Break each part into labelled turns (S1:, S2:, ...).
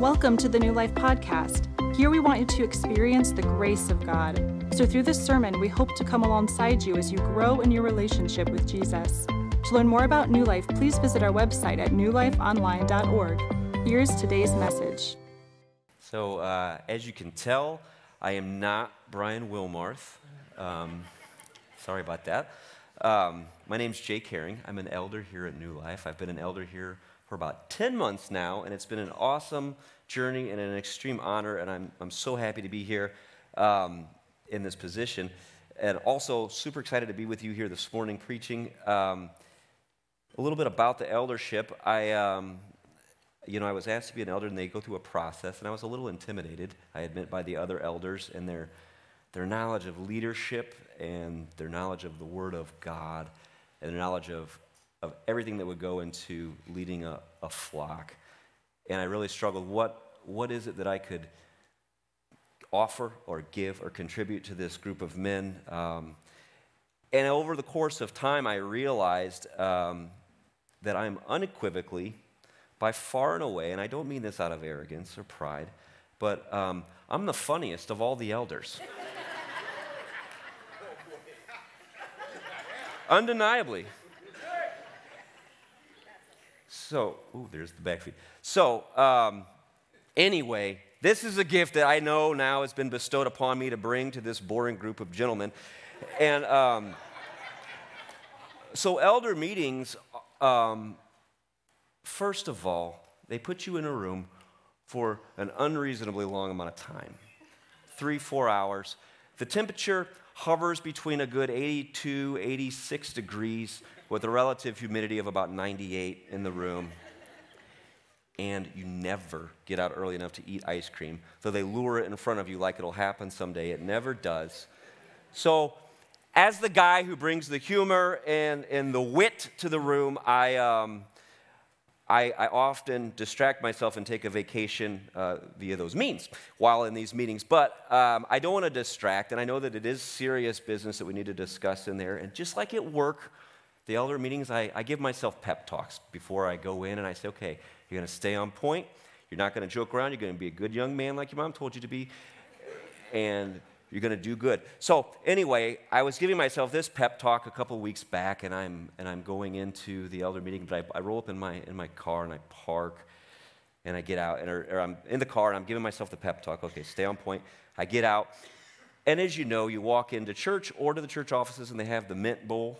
S1: Welcome to the New Life Podcast. Here we want you to experience the grace of God. So, through this sermon, we hope to come alongside you as you grow in your relationship with Jesus. To learn more about New Life, please visit our website at newlifeonline.org. Here's today's message.
S2: So, uh, as you can tell, I am not Brian Wilmarth. Um, sorry about that. Um, my name's Jake Herring. I'm an elder here at New Life. I've been an elder here for about 10 months now, and it's been an awesome journey and an extreme honor, and I'm, I'm so happy to be here um, in this position. And also, super excited to be with you here this morning preaching. Um, a little bit about the eldership. I, um, you know, I was asked to be an elder, and they go through a process, and I was a little intimidated, I admit, by the other elders and their, their knowledge of leadership and their knowledge of the Word of God and their knowledge of of everything that would go into leading a, a flock. And I really struggled. What, what is it that I could offer or give or contribute to this group of men? Um, and over the course of time, I realized um, that I'm unequivocally, by far and away, and I don't mean this out of arrogance or pride, but um, I'm the funniest of all the elders. Undeniably. So, ooh, there's the back feet. So, um, anyway, this is a gift that I know now has been bestowed upon me to bring to this boring group of gentlemen. And um, so, elder meetings, um, first of all, they put you in a room for an unreasonably long amount of time three, four hours. The temperature hovers between a good 82, 86 degrees with a relative humidity of about 98 in the room. And you never get out early enough to eat ice cream, though they lure it in front of you like it'll happen someday. It never does. So, as the guy who brings the humor and, and the wit to the room, I, um, I, I, often distract myself and take a vacation uh, via those means while in these meetings. But um, I don't want to distract, and I know that it is serious business that we need to discuss in there. And just like at work, the elder meetings, I, I give myself pep talks before I go in, and I say, okay, you're going to stay on point. You're not going to joke around. You're going to be a good young man like your mom told you to be. And you're going to do good. So, anyway, I was giving myself this pep talk a couple weeks back, and I'm, and I'm going into the elder meeting, but I, I roll up in my, in my car and I park and I get out, and, or, or I'm in the car and I'm giving myself the pep talk. Okay, stay on point. I get out, and as you know, you walk into church or to the church offices, and they have the mint bowl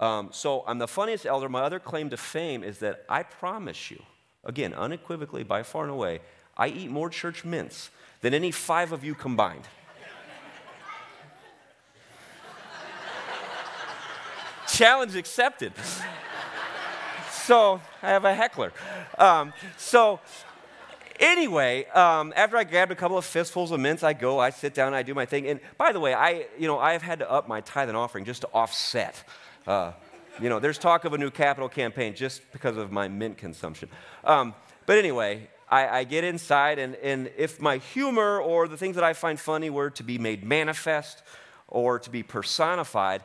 S2: um, so I'm the funniest elder. My other claim to fame is that I promise you, again, unequivocally, by far and away, I eat more church mints than any five of you combined. Challenge accepted. so I have a heckler. Um, so anyway, um, after I grabbed a couple of fistfuls of mints, I go, I sit down, I do my thing. And by the way, I, you know, I have had to up my tithe and offering just to offset uh, you know, there's talk of a new capital campaign just because of my mint consumption. Um, but anyway, I, I, get inside, and, and if my humor or the things that I find funny were to be made manifest or to be personified,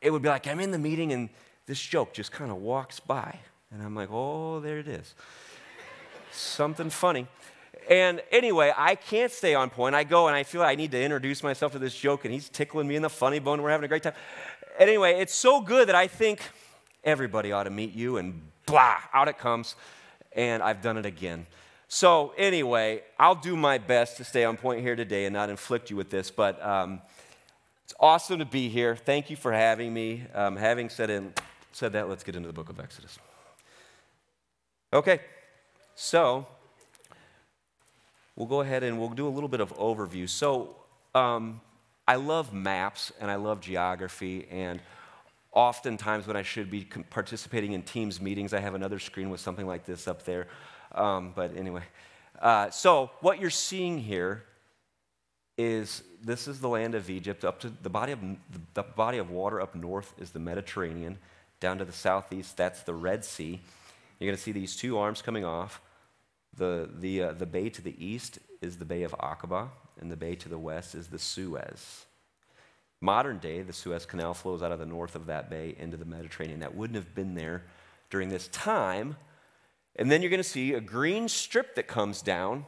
S2: it would be like I'm in the meeting and this joke just kind of walks by. And I'm like, oh, there it is. Something funny. And anyway, I can't stay on point. I go and I feel like I need to introduce myself to this joke, and he's tickling me in the funny bone. We're having a great time anyway, it's so good that I think everybody ought to meet you, and blah, out it comes. And I've done it again. So, anyway, I'll do my best to stay on point here today and not inflict you with this, but um, it's awesome to be here. Thank you for having me. Um, having said, in, said that, let's get into the book of Exodus. Okay, so we'll go ahead and we'll do a little bit of overview. So, um, I love maps and I love geography, and oftentimes when I should be participating in Teams meetings, I have another screen with something like this up there. Um, but anyway, uh, so what you're seeing here is this is the land of Egypt. Up to the body of the body of water up north is the Mediterranean. Down to the southeast, that's the Red Sea. You're going to see these two arms coming off. The, the, uh, the bay to the east is the Bay of Aqaba, and the bay to the west is the Suez. Modern day, the Suez Canal flows out of the north of that bay into the Mediterranean. That wouldn't have been there during this time. And then you're going to see a green strip that comes down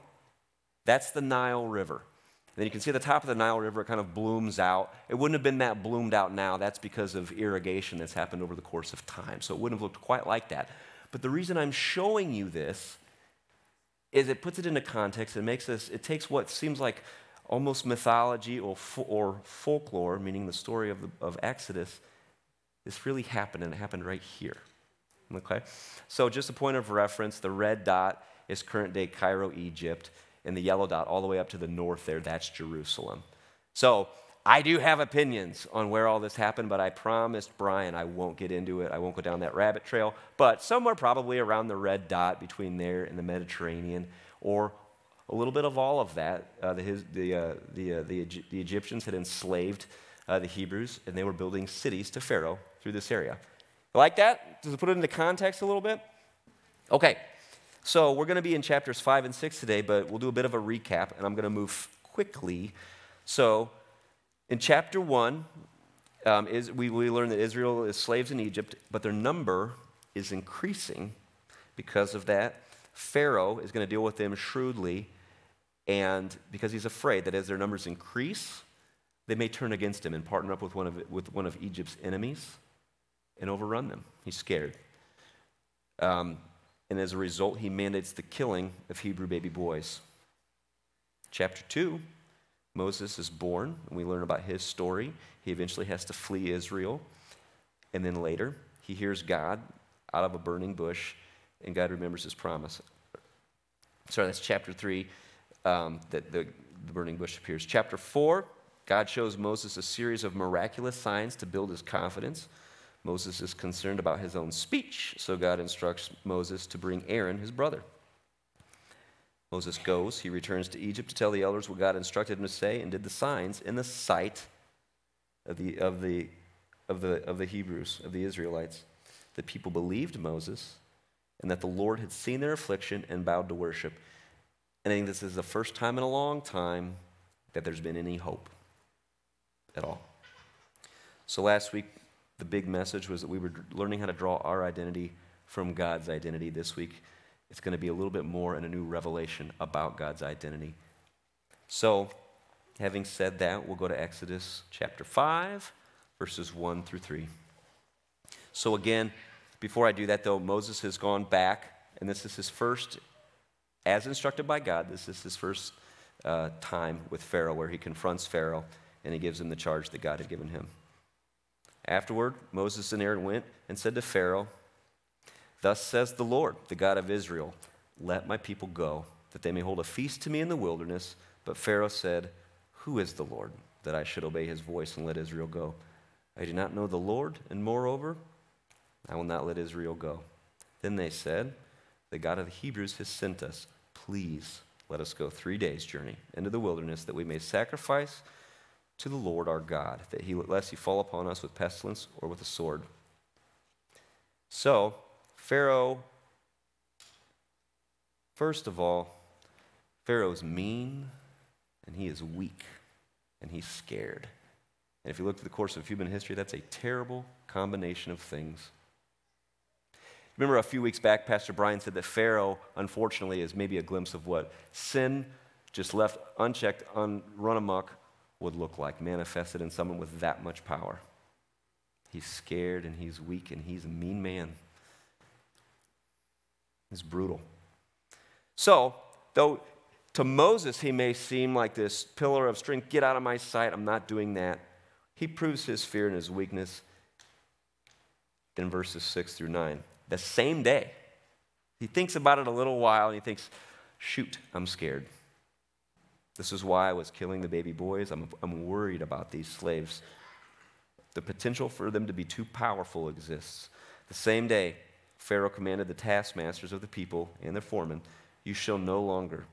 S2: That's the Nile River. And then you can see the top of the Nile River, it kind of blooms out. It wouldn't have been that bloomed out now. That's because of irrigation that's happened over the course of time. So it wouldn't have looked quite like that. But the reason I'm showing you this is it puts it into context and makes us, it takes what seems like almost mythology or, or folklore, meaning the story of, the, of Exodus. This really happened, and it happened right here. Okay? So, just a point of reference the red dot is current day Cairo, Egypt and the yellow dot all the way up to the north there, that's Jerusalem. So I do have opinions on where all this happened, but I promised Brian I won't get into it. I won't go down that rabbit trail. But somewhere probably around the red dot between there and the Mediterranean, or a little bit of all of that. Uh, the, his, the, uh, the, uh, the, the, Egyptians had enslaved uh, the Hebrews, and they were building cities to Pharaoh through this area. Like that? Does it put it into context a little bit? Okay, so we're going to be in chapters 5 and 6 today, but we'll do a bit of a recap, and I'm going to move quickly. So in chapter 1, um, is, we, we learn that Israel is slaves in Egypt, but their number is increasing because of that. Pharaoh is going to deal with them shrewdly, and because he's afraid that as their numbers increase, they may turn against him and partner up with one of, with one of Egypt's enemies and overrun them. He's scared. Um, and as a result, he mandates the killing of Hebrew baby boys. Chapter 2, Moses is born, and we learn about his story. He eventually has to flee Israel. And then later, he hears God out of a burning bush, and God remembers his promise. Sorry, that's chapter 3 um, that the, the burning bush appears. Chapter 4, God shows Moses a series of miraculous signs to build his confidence. Moses is concerned about his own speech, so God instructs Moses to bring Aaron, his brother. Moses goes, he returns to Egypt to tell the elders what God instructed him to say, and did the signs in the sight of the, of the, of the, of the Hebrews, of the Israelites. The people believed Moses, and that the Lord had seen their affliction and bowed to worship. And I think this is the first time in a long time that there's been any hope at all. So last week, the big message was that we were learning how to draw our identity from God's identity. This week, it's going to be a little bit more and a new revelation about God's identity. So, having said that, we'll go to Exodus chapter 5, verses 1 through 3. So, again, before I do that, though, Moses has gone back, and this is his first, as instructed by God, this is his first uh, time with Pharaoh, where he confronts Pharaoh and he gives him the charge that God had given him. Afterward, Moses and Aaron went and said to Pharaoh, Thus says the Lord, the God of Israel, let my people go, that they may hold a feast to me in the wilderness. But Pharaoh said, Who is the Lord, that I should obey his voice and let Israel go? I do not know the Lord, and moreover, I will not let Israel go. Then they said, The God of the Hebrews has sent us. Please let us go three days' journey into the wilderness, that we may sacrifice to the Lord our God, that he lest he fall upon us with pestilence or with a sword. So, Pharaoh, first of all, Pharaoh's mean and he is weak and he's scared. And if you look at the course of human history, that's a terrible combination of things. Remember a few weeks back, Pastor Brian said that Pharaoh, unfortunately, is maybe a glimpse of what sin, just left unchecked, un, run amok, would look like, manifested in someone with that much power. He's scared and he's weak and he's a mean man. He's brutal. So, though to Moses he may seem like this pillar of strength, get out of my sight, I'm not doing that. He proves his fear and his weakness in verses 6 through 9. The same day, he thinks about it a little while and he thinks, shoot, I'm scared. This is why I was killing the baby boys. I'm, I'm worried about these slaves. The potential for them to be too powerful exists. The same day, Pharaoh commanded the taskmasters of the people and their foremen You shall no longer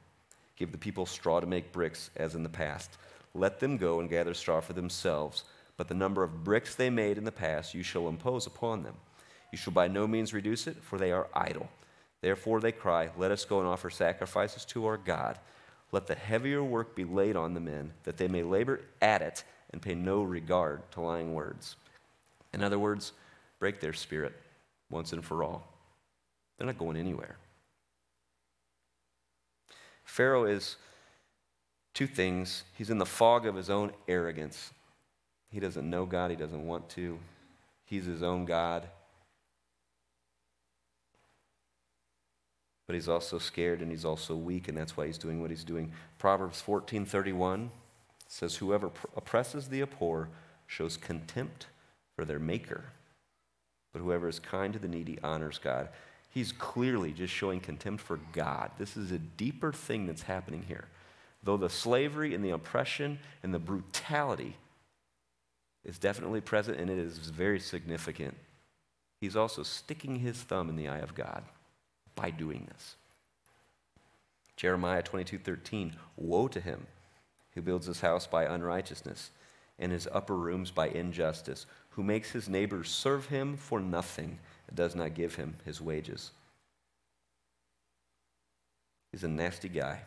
S2: give the people straw to make bricks as in the past. Let them go and gather straw for themselves. But the number of bricks they made in the past you shall impose upon them. You shall by no means reduce it, for they are idle. Therefore they cry, Let us go and offer sacrifices to our God. Let the heavier work be laid on the men, that they may labor at it and pay no regard to lying words. In other words, break their spirit once and for all. They're not going anywhere. Pharaoh is Two things. He's in the fog of his own arrogance. He doesn't know God, he doesn't want to. He's his own God. But he's also scared and he's also weak, and that's why he's doing what he's doing. Proverbs 14:31 says, Whoever oppresses the poor shows contempt for their maker. But whoever is kind to the needy honors God. He's clearly just showing contempt for God. This is a deeper thing that's happening here. Though the slavery and the oppression and the brutality is definitely present and it is very significant, he's also sticking his thumb in the eye of God by doing this. Jeremiah 22:13 Woe to him who builds his house by unrighteousness and his upper rooms by injustice, who makes his neighbors serve him for nothing and does not give him his wages. He's a nasty guy.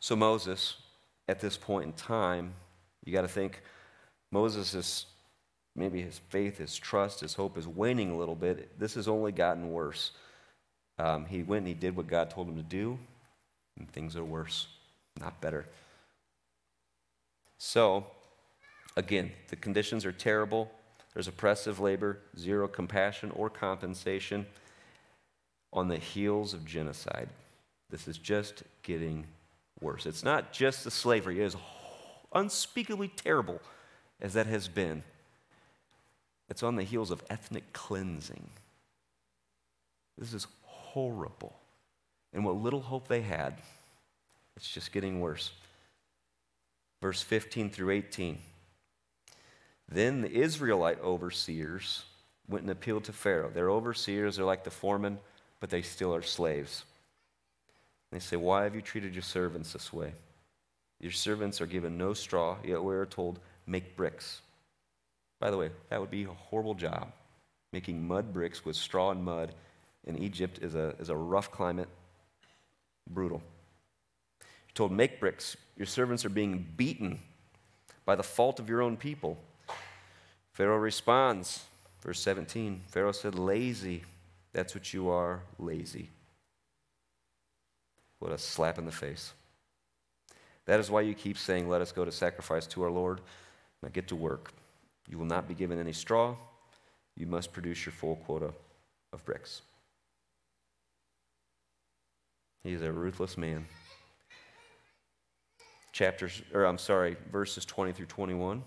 S2: So, Moses, at this point in time, you got to think Moses is maybe his faith, his trust, his hope is waning a little bit. This has only gotten worse. Um, he went and he did what God told him to do, and things are worse, not better. So, again, the conditions are terrible. There's oppressive labor, zero compassion or compensation on the heels of genocide. This is just getting worse. It's not just the slavery, it is unspeakably terrible as that has been. It's on the heels of ethnic cleansing. This is horrible. And what little hope they had, it's just getting worse. Verse 15 through 18. Then the Israelite overseers went and appealed to Pharaoh. Their overseers are like the foremen, but they still are slaves. They say, Why have you treated your servants this way? Your servants are given no straw, yet we are told, Make bricks. By the way, that would be a horrible job. Making mud bricks with straw and mud in Egypt is a, is a rough climate, brutal. You're told, Make bricks. Your servants are being beaten by the fault of your own people. Pharaoh responds, verse 17 Pharaoh said, Lazy. That's what you are, lazy. What a slap in the face. That is why you keep saying, Let us go to sacrifice to our Lord. Now get to work. You will not be given any straw. You must produce your full quota of bricks. He is a ruthless man. Chapters, or I'm sorry, verses 20 through 21.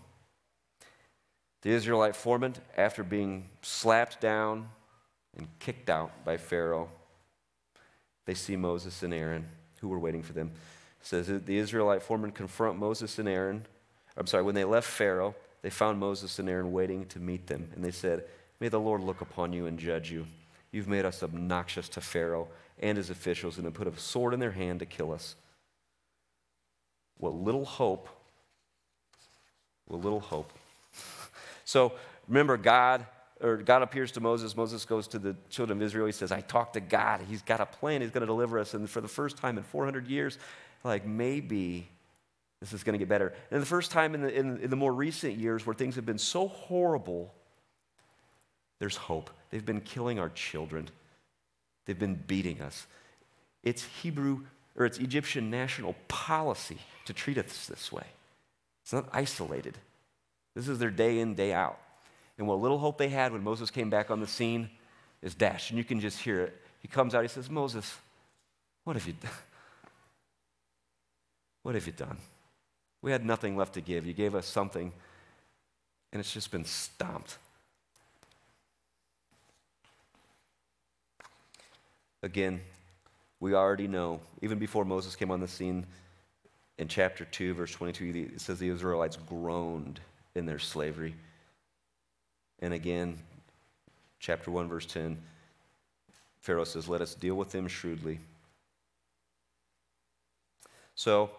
S2: The Israelite foreman, after being slapped down and kicked out by Pharaoh, they see Moses and Aaron, who were waiting for them. It says the Israelite foreman confront Moses and Aaron. I'm sorry, when they left Pharaoh, they found Moses and Aaron waiting to meet them. And they said, May the Lord look upon you and judge you. You've made us obnoxious to Pharaoh and his officials and have put a sword in their hand to kill us. What little hope, what little hope. so remember, God or God appears to Moses. Moses goes to the children of Israel. He says, I talked to God. He's got a plan. He's going to deliver us. And for the first time in 400 years, like maybe this is going to get better. And the first time in the, in, in the more recent years where things have been so horrible, there's hope. They've been killing our children, they've been beating us. It's Hebrew or it's Egyptian national policy to treat us this way. It's not isolated. This is their day in, day out. And what little hope they had when Moses came back on the scene is dashed. And you can just hear it. He comes out, he says, Moses, what have you done? What have you done? We had nothing left to give. You gave us something, and it's just been stomped. Again, we already know, even before Moses came on the scene, in chapter 2, verse 22, it says the Israelites groaned in their slavery. And again, chapter 1, verse 10, Pharaoh says, Let us deal with them shrewdly. So,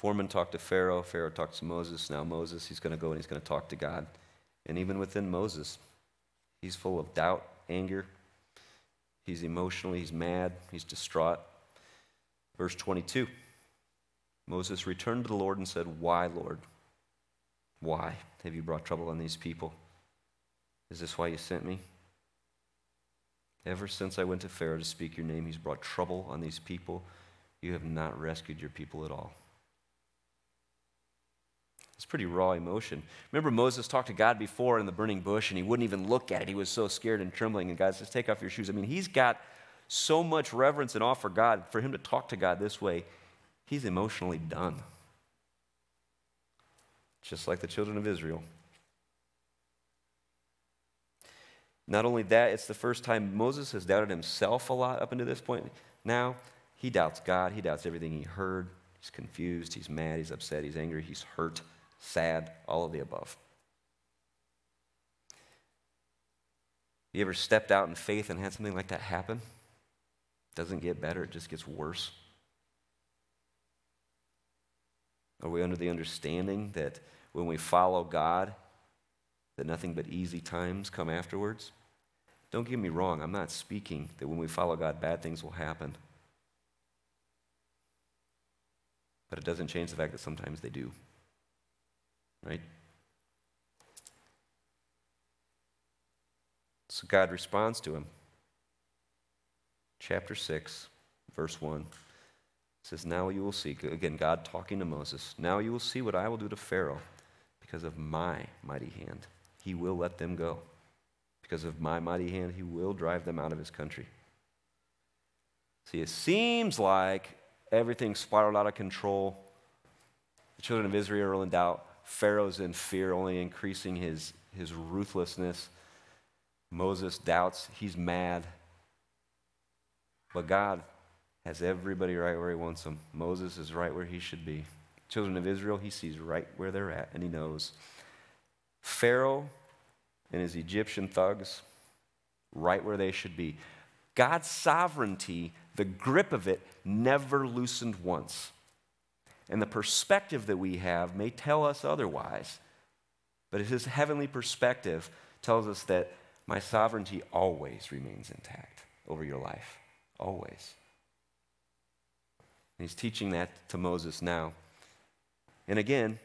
S2: Foreman talked to Pharaoh. Pharaoh talked to Moses. Now, Moses, he's going to go and he's going to talk to God. And even within Moses, he's full of doubt, anger. He's emotional. He's mad. He's distraught. Verse 22 Moses returned to the Lord and said, Why, Lord? Why have you brought trouble on these people? Is this why you sent me? Ever since I went to Pharaoh to speak your name, he's brought trouble on these people. you have not rescued your people at all. It's pretty raw emotion. Remember, Moses talked to God before in the burning bush, and he wouldn't even look at it. He was so scared and trembling. And God says, Take off your shoes. I mean, he's got so much reverence and awe for God. For him to talk to God this way, he's emotionally done. Just like the children of Israel. Not only that, it's the first time Moses has doubted himself a lot up until this point. Now, he doubts God. He doubts everything he heard. He's confused. He's mad. He's upset. He's angry. He's hurt sad, all of the above. You ever stepped out in faith and had something like that happen? It doesn't get better, it just gets worse. Are we under the understanding that when we follow God, that nothing but easy times come afterwards? Don't get me wrong, I'm not speaking that when we follow God, bad things will happen. But it doesn't change the fact that sometimes they do right? So God responds to him. Chapter 6, verse 1 says, Now you will see, again, God talking to Moses, now you will see what I will do to Pharaoh because of my mighty hand. He will let them go. Because of my mighty hand, he will drive them out of his country. See, it seems like everything spiraled out of control. The children of Israel are in doubt. Pharaoh's in fear, only increasing his, his ruthlessness. Moses doubts, he's mad. But God has everybody right where he wants them. Moses is right where he should be. Children of Israel, he sees right where they're at, and he knows. Pharaoh and his Egyptian thugs, right where they should be. God's sovereignty, the grip of it, never loosened once. And the perspective that we have may tell us otherwise. But his heavenly perspective tells us that my sovereignty always remains intact over your life. Always. And he's teaching that to Moses now. And again,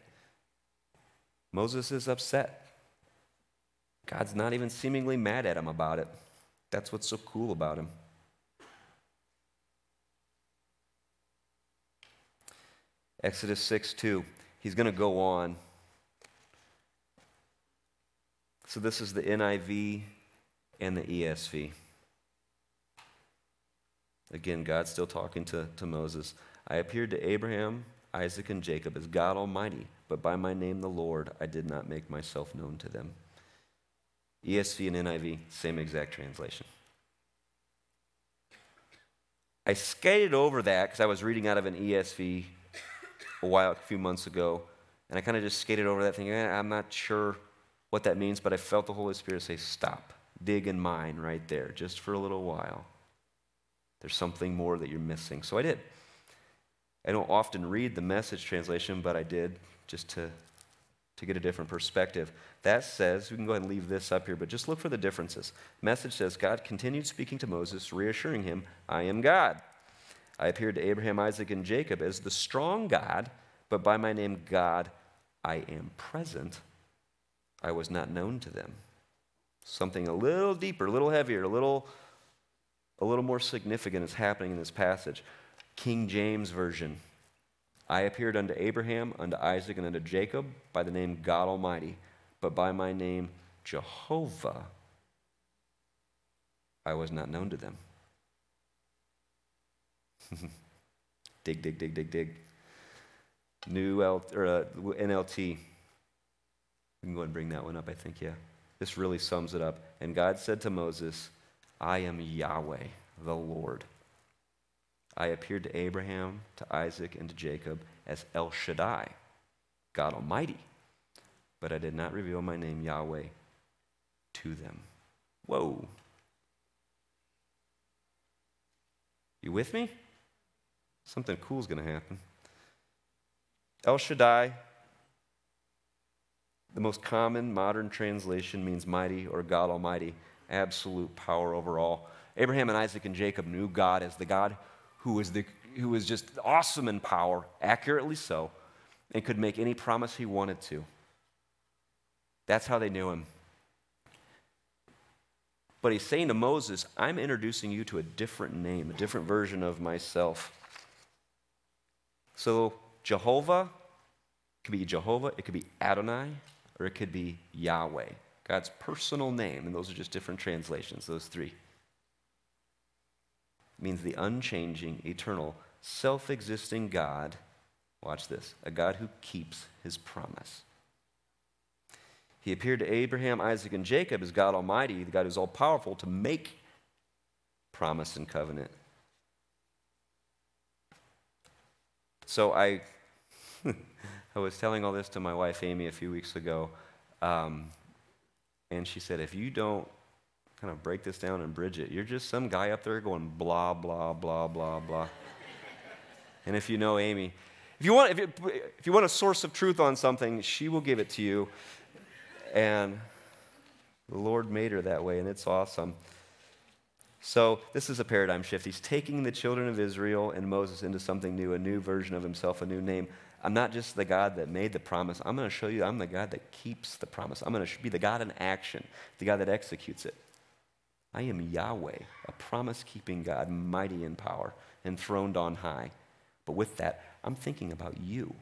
S2: Moses is upset. God's not even seemingly mad at him about it. That's what's so cool about him. Exodus 6 2. He's going to go on. So this is the NIV and the ESV. Again, God's still talking to, to Moses. I appeared to Abraham, Isaac, and Jacob as God Almighty, but by my name, the Lord, I did not make myself known to them. ESV and NIV, same exact translation. I skated over that because I was reading out of an ESV a while, a few months ago, and I kind of just skated over that thing. I'm not sure what that means, but I felt the Holy Spirit say, Stop, dig in mine right there, just for a little while. There's something more that you're missing. So I did. I don't often read the message translation, but I did just to, to get a different perspective. That says, we can go ahead and leave this up here, but just look for the differences. Message says, God continued speaking to Moses, reassuring him, I am God. I appeared to Abraham, Isaac, and Jacob as the strong God, but by my name, God, I am present. I was not known to them. Something a little deeper, a little heavier, a little, a little more significant is happening in this passage. King James Version. I appeared unto Abraham, unto Isaac, and unto Jacob by the name God Almighty, but by my name Jehovah I was not known to them. dig, dig, dig, dig, dig. New L, or, uh, NLT. We can go and bring that one up, I think, yeah. This really sums it up. And God said to Moses, I am Yahweh, the Lord. I appeared to Abraham, to Isaac, and to Jacob as El Shaddai, God Almighty, but I did not reveal my name, Yahweh, to them. Whoa. You with me? Something cool is going to happen. El Shaddai, the most common modern translation means mighty or God Almighty, absolute power over all. Abraham and Isaac and Jacob knew God as the God who was, the, who was just awesome in power, accurately so, and could make any promise he wanted to. That's how they knew him. But he's saying to Moses, I'm introducing you to a different name, a different version of myself. So, Jehovah could be Jehovah, it could be Adonai, or it could be Yahweh, God's personal name. And those are just different translations, those three. It means the unchanging, eternal, self existing God. Watch this a God who keeps his promise. He appeared to Abraham, Isaac, and Jacob as God Almighty, the God who's all powerful, to make promise and covenant. So I, I was telling all this to my wife Amy a few weeks ago, um, and she said, if you don't kind of break this down and bridge it, you're just some guy up there going blah blah blah blah blah. and if you know Amy, if you want, if, you, if you want a source of truth on something, she will give it to you. And the Lord made her that way, and it's awesome. So, this is a paradigm shift. He's taking the children of Israel and Moses into something new, a new version of himself, a new name. I'm not just the God that made the promise. I'm going to show you I'm the God that keeps the promise. I'm going to be the God in action, the God that executes it. I am Yahweh, a promise keeping God, mighty in power, enthroned on high. But with that, I'm thinking about you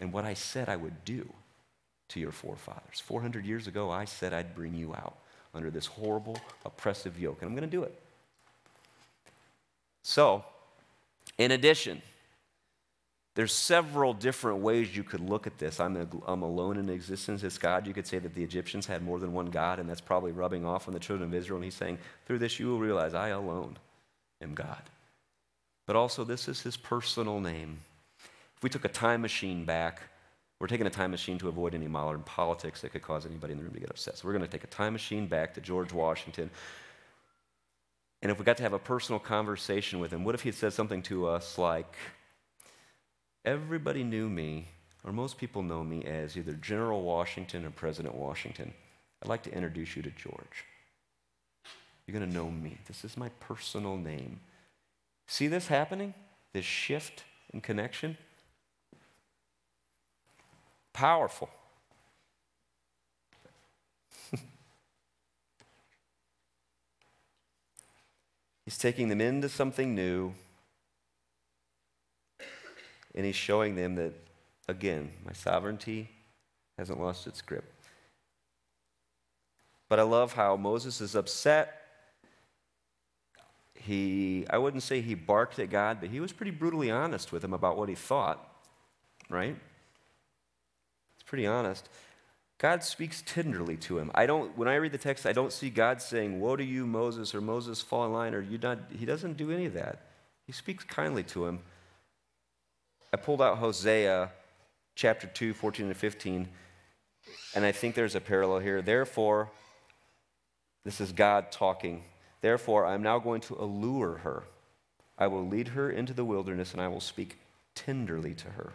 S2: and what I said I would do to your forefathers. 400 years ago, I said I'd bring you out under this horrible, oppressive yoke, and I'm going to do it. So, in addition, there's several different ways you could look at this. I'm, a, I'm alone in existence as God. You could say that the Egyptians had more than one God, and that's probably rubbing off on the children of Israel. And he's saying, through this, you will realize I alone am God. But also, this is his personal name. If we took a time machine back, we're taking a time machine to avoid any modern politics that could cause anybody in the room to get upset. So we're going to take a time machine back to George Washington. And if we got to have a personal conversation with him, what if he said something to us like, Everybody knew me, or most people know me as either General Washington or President Washington. I'd like to introduce you to George. You're going to know me. This is my personal name. See this happening? This shift in connection? Powerful. He's taking them into something new, and he's showing them that, again, my sovereignty hasn't lost its grip. But I love how Moses is upset. He, I wouldn't say he barked at God, but he was pretty brutally honest with him about what he thought, right? Pretty honest. God speaks tenderly to him. I don't, when I read the text, I don't see God saying, Woe to you, Moses, or Moses, fall in line, or you not. He doesn't do any of that. He speaks kindly to him. I pulled out Hosea chapter 2, 14 and 15, and I think there's a parallel here. Therefore, this is God talking. Therefore, I'm now going to allure her. I will lead her into the wilderness, and I will speak tenderly to her.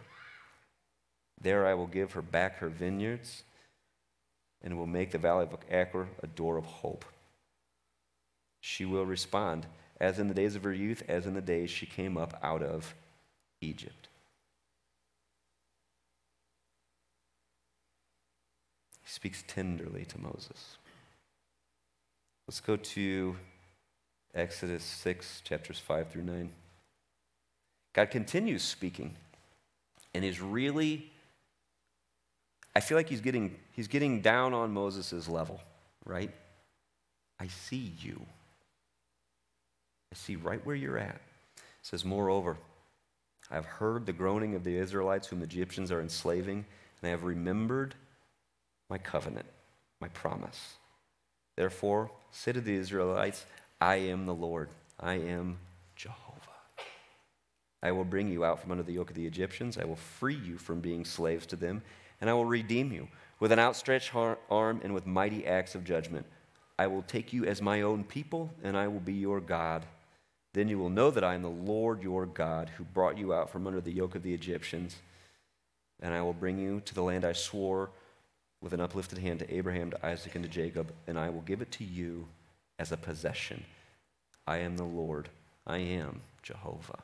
S2: There I will give her back her vineyards and will make the valley of Achor a door of hope. She will respond, as in the days of her youth, as in the days she came up out of Egypt. He speaks tenderly to Moses. Let's go to Exodus 6, chapters 5 through 9. God continues speaking and is really I feel like he's getting, he's getting down on Moses' level, right? I see you. I see right where you're at. It says, Moreover, I have heard the groaning of the Israelites whom the Egyptians are enslaving, and I have remembered my covenant, my promise. Therefore, say to the Israelites, I am the Lord. I am Jehovah. I will bring you out from under the yoke of the Egyptians. I will free you from being slaves to them and I will redeem you with an outstretched arm and with mighty acts of judgment. I will take you as my own people, and I will be your God. Then you will know that I am the Lord your God who brought you out from under the yoke of the Egyptians. And I will bring you to the land I swore with an uplifted hand to Abraham, to Isaac, and to Jacob, and I will give it to you as a possession. I am the Lord. I am Jehovah.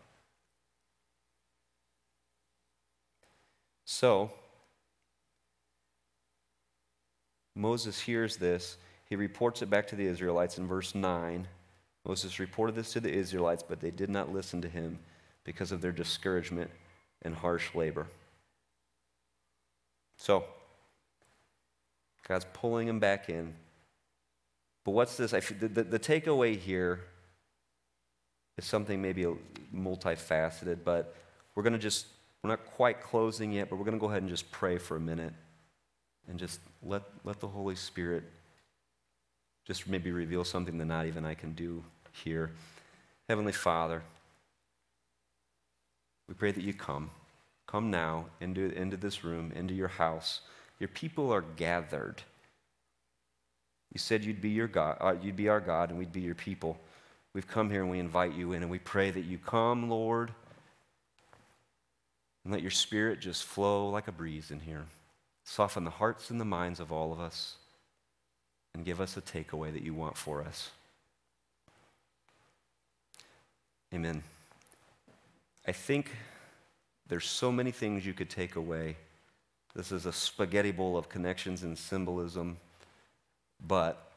S2: So, Moses hears this. He reports it back to the Israelites in verse 9. Moses reported this to the Israelites, but they did not listen to him. because of their discouragement and harsh labor. So, God's pulling them back in. But what's this? The, the, the takeaway here is something maybe multifaceted, but we're going to just, we're not quite closing yet, but we're going to go ahead and just pray for a minute and just let, let the Holy Spirit just maybe reveal something that not even I can do here. Heavenly Father, we pray that you come. Come now into, into this room, into your house. Your people are gathered. You said you'd be, your God, uh, you'd be our God and we'd be your people. We've come here and we invite you in and we pray that you come, Lord, and let your spirit just flow like a breeze in here. Soften the hearts and the minds of all of us and give us a takeaway that you want for us. Amen. I think there's so many things you could take away. This is a spaghetti bowl of connections and symbolism, but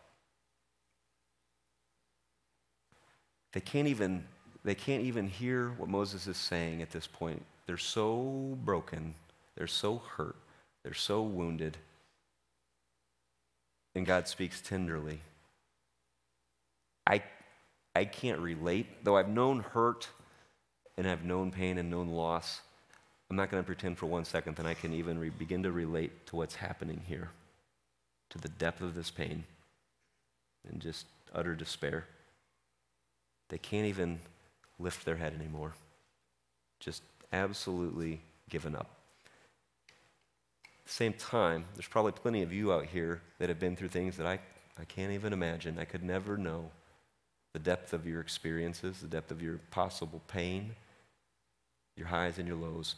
S2: they can't even they can't even hear what Moses is saying at this point. They're so broken, they're so hurt, they're so wounded. And God speaks tenderly. I I can't relate, though I've known hurt and I've known pain and known loss. I'm not going to pretend for one second that I can even re- begin to relate to what's happening here, to the depth of this pain and just utter despair. They can't even lift their head anymore. Just absolutely given up. Same time, there's probably plenty of you out here that have been through things that I, I can't even imagine. I could never know the depth of your experiences, the depth of your possible pain, your highs and your lows.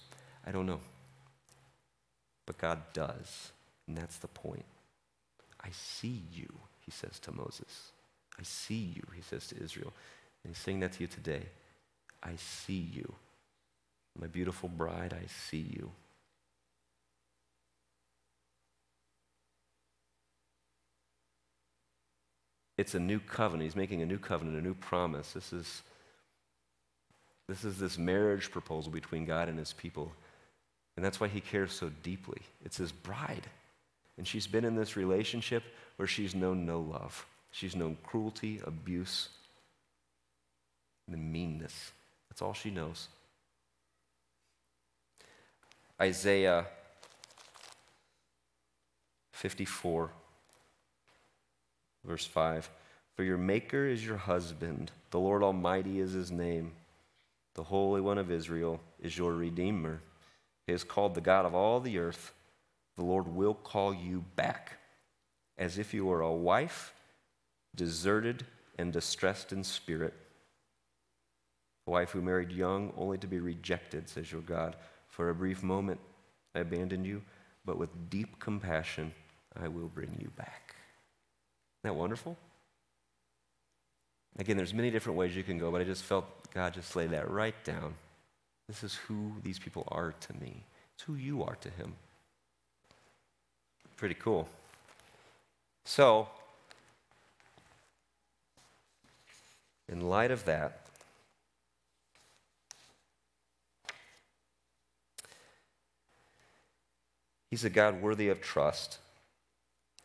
S2: I don't know. But God does. And that's the point. I see you, he says to Moses. I see you, he says to Israel. And he's saying that to you today. I see you. My beautiful bride, I see you. It's a new covenant. He's making a new covenant, a new promise. This is, this is this marriage proposal between God and his people. And that's why he cares so deeply. It's his bride. And she's been in this relationship where she's known no love. She's known cruelty, abuse, and meanness. That's all she knows. Isaiah 54 Verse 5 For your Maker is your husband, the Lord Almighty is his name, the Holy One of Israel is your Redeemer. He is called the God of all the earth. The Lord will call you back as if you were a wife, deserted and distressed in spirit. A wife who married young only to be rejected, says your God. For a brief moment I abandoned you, but with deep compassion I will bring you back. Isn't that wonderful? Again, there's many different ways you can go, but I just felt God just lay that right down. This is who these people are to me. It's who you are to him. Pretty cool. So, in light of that, he's a God worthy of trust.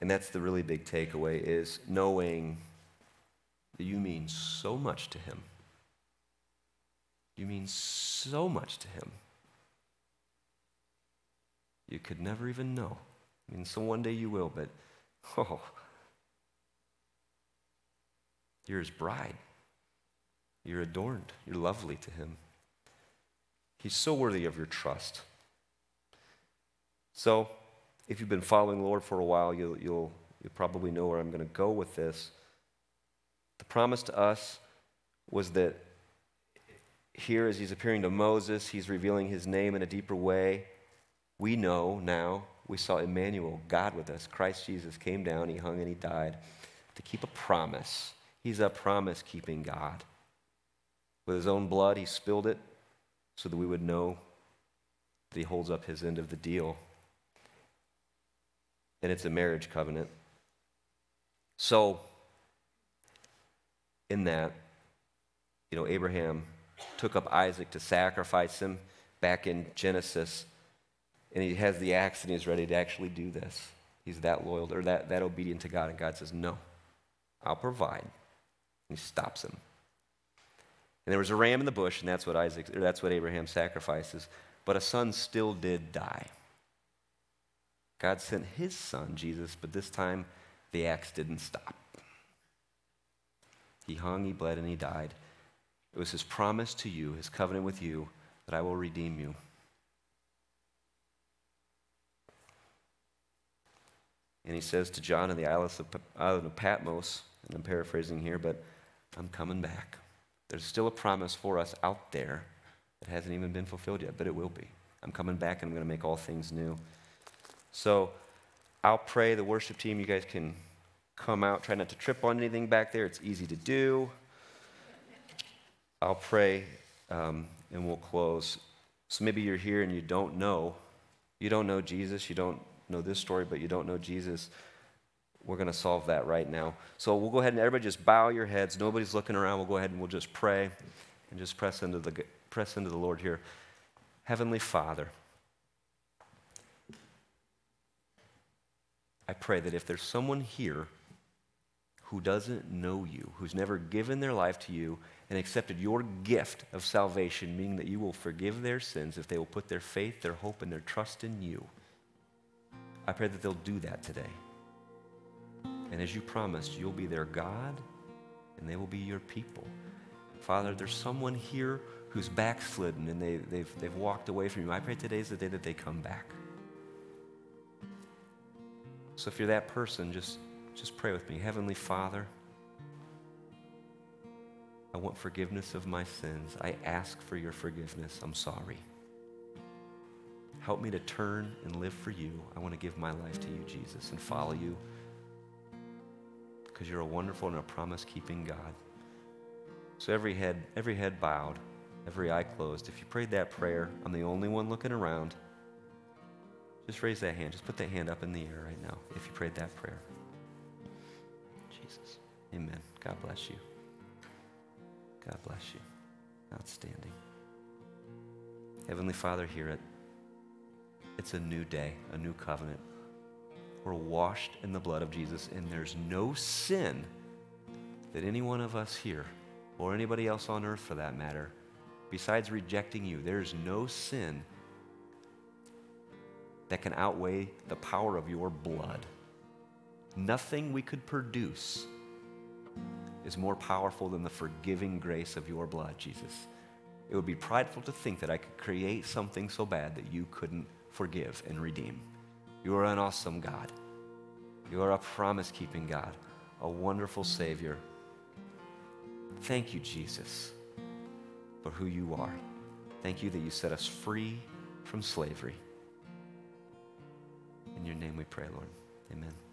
S2: And that's the really big takeaway is knowing that you mean so much to him. You mean so much to him. You could never even know. I mean, so one day you will, but oh, you're his bride. You're adorned. You're lovely to him. He's so worthy of your trust. So, if you've been following the Lord for a while, you'll, you'll, you'll probably know where I'm going to go with this. The promise to us was that here, as he's appearing to Moses, he's revealing his name in a deeper way. We know now, we saw Emmanuel, God with us. Christ Jesus came down, he hung and he died to keep a promise. He's a promise keeping God. With his own blood, he spilled it so that we would know that he holds up his end of the deal and it's a marriage covenant. So, in that, you know, Abraham took up Isaac to sacrifice him back in Genesis. And he has the axe and he's ready to actually do this. He's that loyal or that, that obedient to God. And God says, No, I'll provide. And he stops him. And there was a ram in the bush, and that's what Isaac, or that's what Abraham sacrifices. But a son still did die. God sent his son, Jesus, but this time the axe didn't stop. He hung, he bled, and he died. It was his promise to you, his covenant with you, that I will redeem you. And he says to John in the island of Patmos, and I'm paraphrasing here, but I'm coming back. There's still a promise for us out there that hasn't even been fulfilled yet, but it will be. I'm coming back and I'm going to make all things new. So I'll pray. The worship team, you guys can come out. Try not to trip on anything back there. It's easy to do. I'll pray um, and we'll close. So maybe you're here and you don't know. You don't know Jesus. You don't know this story, but you don't know Jesus. We're going to solve that right now. So we'll go ahead and everybody just bow your heads. Nobody's looking around. We'll go ahead and we'll just pray and just press into the, press into the Lord here. Heavenly Father, I pray that if there's someone here who doesn't know you, who's never given their life to you and accepted your gift of salvation, meaning that you will forgive their sins if they will put their faith, their hope, and their trust in you, I pray that they'll do that today. And as you promised, you'll be their God and they will be your people. Father, there's someone here who's backslidden and they, they've, they've walked away from you. I pray today is the day that they come back. So if you're that person, just, just pray with me. Heavenly Father, I want forgiveness of my sins. I ask for your forgiveness. I'm sorry. Help me to turn and live for you. I want to give my life to you, Jesus, and follow you because you're a wonderful and a promise keeping God. So every head, every head bowed, every eye closed. If you prayed that prayer, I'm the only one looking around. Just raise that hand. Just put that hand up in the air right now if you prayed that prayer. Jesus. Amen. God bless you. God bless you. Outstanding. Heavenly Father, hear it. It's a new day, a new covenant. We're washed in the blood of Jesus, and there's no sin that any one of us here, or anybody else on earth for that matter, besides rejecting you, there's no sin that can outweigh the power of your blood. Nothing we could produce is more powerful than the forgiving grace of your blood, Jesus. It would be prideful to think that I could create something so bad that you couldn't forgive and redeem. You are an awesome God. You are a promise keeping God, a wonderful Savior. Thank you, Jesus, for who you are. Thank you that you set us free from slavery. In your name we pray, Lord. Amen.